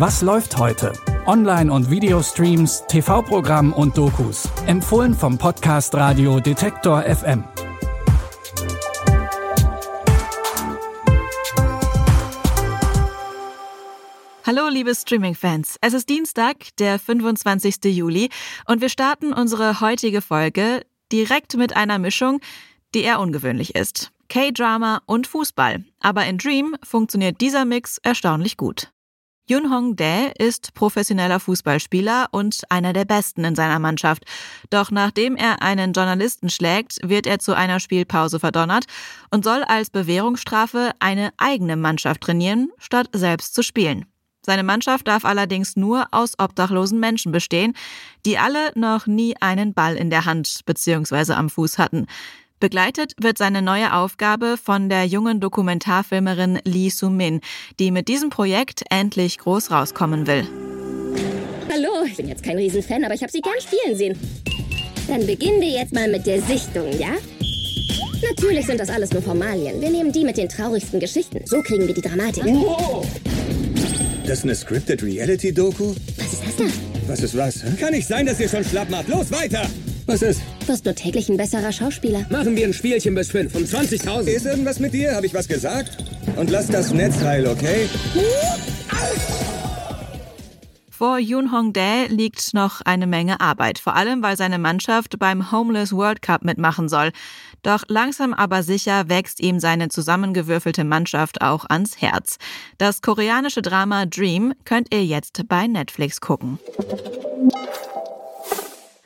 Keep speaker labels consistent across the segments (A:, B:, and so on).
A: Was läuft heute? Online- und Videostreams, TV-Programm und Dokus. Empfohlen vom Podcast Radio Detektor FM.
B: Hallo, liebe Streaming-Fans. Es ist Dienstag, der 25. Juli, und wir starten unsere heutige Folge direkt mit einer Mischung, die eher ungewöhnlich ist. K-Drama und Fußball. Aber in Dream funktioniert dieser Mix erstaunlich gut. Yun Hong Dae ist professioneller Fußballspieler und einer der besten in seiner Mannschaft. Doch nachdem er einen Journalisten schlägt, wird er zu einer Spielpause verdonnert und soll als Bewährungsstrafe eine eigene Mannschaft trainieren, statt selbst zu spielen. Seine Mannschaft darf allerdings nur aus obdachlosen Menschen bestehen, die alle noch nie einen Ball in der Hand bzw. am Fuß hatten. Begleitet wird seine neue Aufgabe von der jungen Dokumentarfilmerin Lee Soo-min, die mit diesem Projekt endlich groß rauskommen will.
C: Hallo, ich bin jetzt kein Riesenfan, aber ich habe Sie gern spielen sehen. Dann beginnen wir jetzt mal mit der Sichtung, ja? Natürlich sind das alles nur Formalien. Wir nehmen die mit den traurigsten Geschichten. So kriegen wir die Dramatik.
D: Wow. Das ist eine Scripted Reality-Doku?
C: Was ist das da?
D: Was ist was? Hä?
E: Kann nicht sein, dass ihr schon schlapp macht. Los, weiter!
D: Was ist?
C: Wirst nur täglich ein besserer Schauspieler.
E: Machen wir ein Spielchen bis fünf um 20.000.
D: Ist irgendwas mit dir? Habe ich was gesagt? Und lass das Netz heil, okay?
B: Vor Yoon Hong Dae liegt noch eine Menge Arbeit, vor allem weil seine Mannschaft beim Homeless World Cup mitmachen soll. Doch langsam aber sicher wächst ihm seine zusammengewürfelte Mannschaft auch ans Herz. Das koreanische Drama Dream könnt ihr jetzt bei Netflix gucken.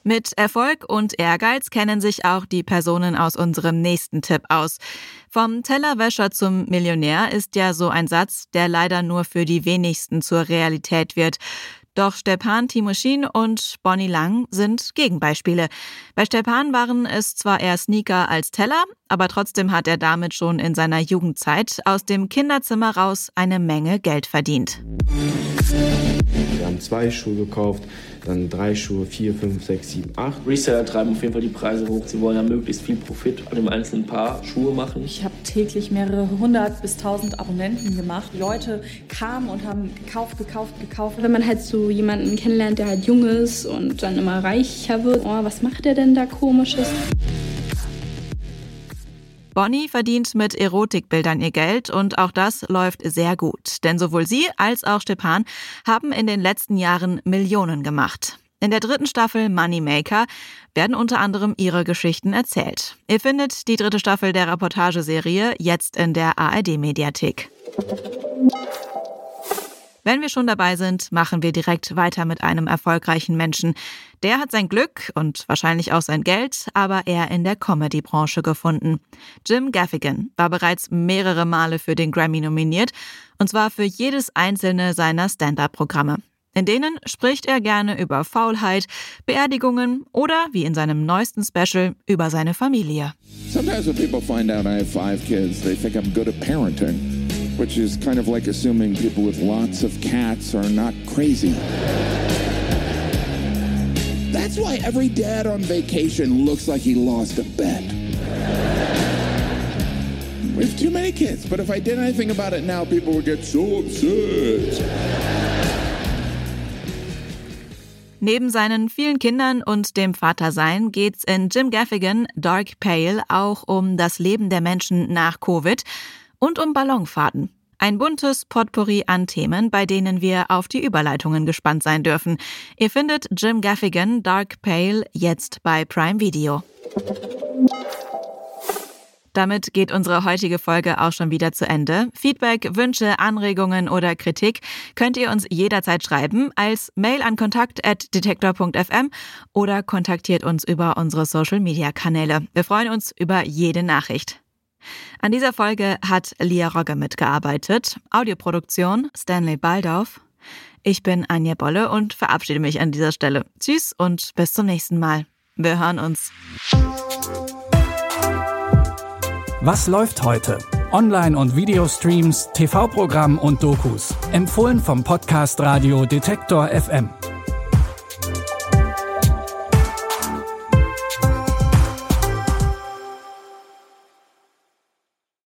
B: Mit Erfolg und Ehrgeiz kennen sich auch die Personen aus unserem nächsten Tipp aus. Vom Tellerwäscher zum Millionär ist ja so ein Satz, der leider nur für die wenigsten zur Realität wird. Doch Stepan Timoschin und Bonnie Lang sind Gegenbeispiele. Bei Stepan waren es zwar eher Sneaker als Teller, aber trotzdem hat er damit schon in seiner Jugendzeit aus dem Kinderzimmer raus eine Menge Geld verdient.
F: Haben zwei Schuhe gekauft, dann drei Schuhe, vier, fünf, sechs, sieben, acht.
G: Reseller treiben auf jeden Fall die Preise hoch. Sie wollen ja möglichst viel Profit an dem einzelnen Paar Schuhe machen.
H: Ich habe täglich mehrere hundert bis tausend Abonnenten gemacht. Leute kamen und haben gekauft, gekauft, gekauft.
I: Wenn man halt so jemanden kennenlernt, der halt jung ist und dann immer reicher wird, oh, was macht der denn da komisches?
B: Bonnie verdient mit Erotikbildern ihr Geld und auch das läuft sehr gut. Denn sowohl sie als auch Stepan haben in den letzten Jahren Millionen gemacht. In der dritten Staffel Moneymaker werden unter anderem ihre Geschichten erzählt. Ihr findet die dritte Staffel der Reportageserie jetzt in der ARD-Mediathek. Wenn wir schon dabei sind, machen wir direkt weiter mit einem erfolgreichen Menschen. Der hat sein Glück und wahrscheinlich auch sein Geld, aber eher in der Comedy-Branche gefunden. Jim Gaffigan war bereits mehrere Male für den Grammy nominiert, und zwar für jedes einzelne seiner Stand-up-Programme. In denen spricht er gerne über Faulheit, Beerdigungen oder, wie in seinem neuesten Special, über seine Familie.
J: Sometimes when people find out I have five kids, they think I'm good at parenting. Which is kind of like assuming people with lots of cats are not crazy. That's why every dad on vacation looks like he lost a bet. We have too many kids, but if I did anything about it now, people would get so upset.
B: Neben seinen vielen Kindern und dem Vatersein geht's in Jim Gaffigan Dark Pale auch um das Leben der Menschen nach Covid und um Ballonfahrten. Ein buntes Potpourri an Themen, bei denen wir auf die Überleitungen gespannt sein dürfen. Ihr findet Jim Gaffigan Dark Pale jetzt bei Prime Video. Damit geht unsere heutige Folge auch schon wieder zu Ende. Feedback, Wünsche, Anregungen oder Kritik könnt ihr uns jederzeit schreiben als Mail an kontakt@detektor.fm oder kontaktiert uns über unsere Social Media Kanäle. Wir freuen uns über jede Nachricht. An dieser Folge hat Lia Rogge mitgearbeitet, Audioproduktion Stanley Baldorf. Ich bin Anja Bolle und verabschiede mich an dieser Stelle. Tschüss und bis zum nächsten Mal. Wir hören uns.
A: Was läuft heute? Online- und Videostreams, TV-Programm und Dokus. Empfohlen vom Podcast Radio Detektor FM.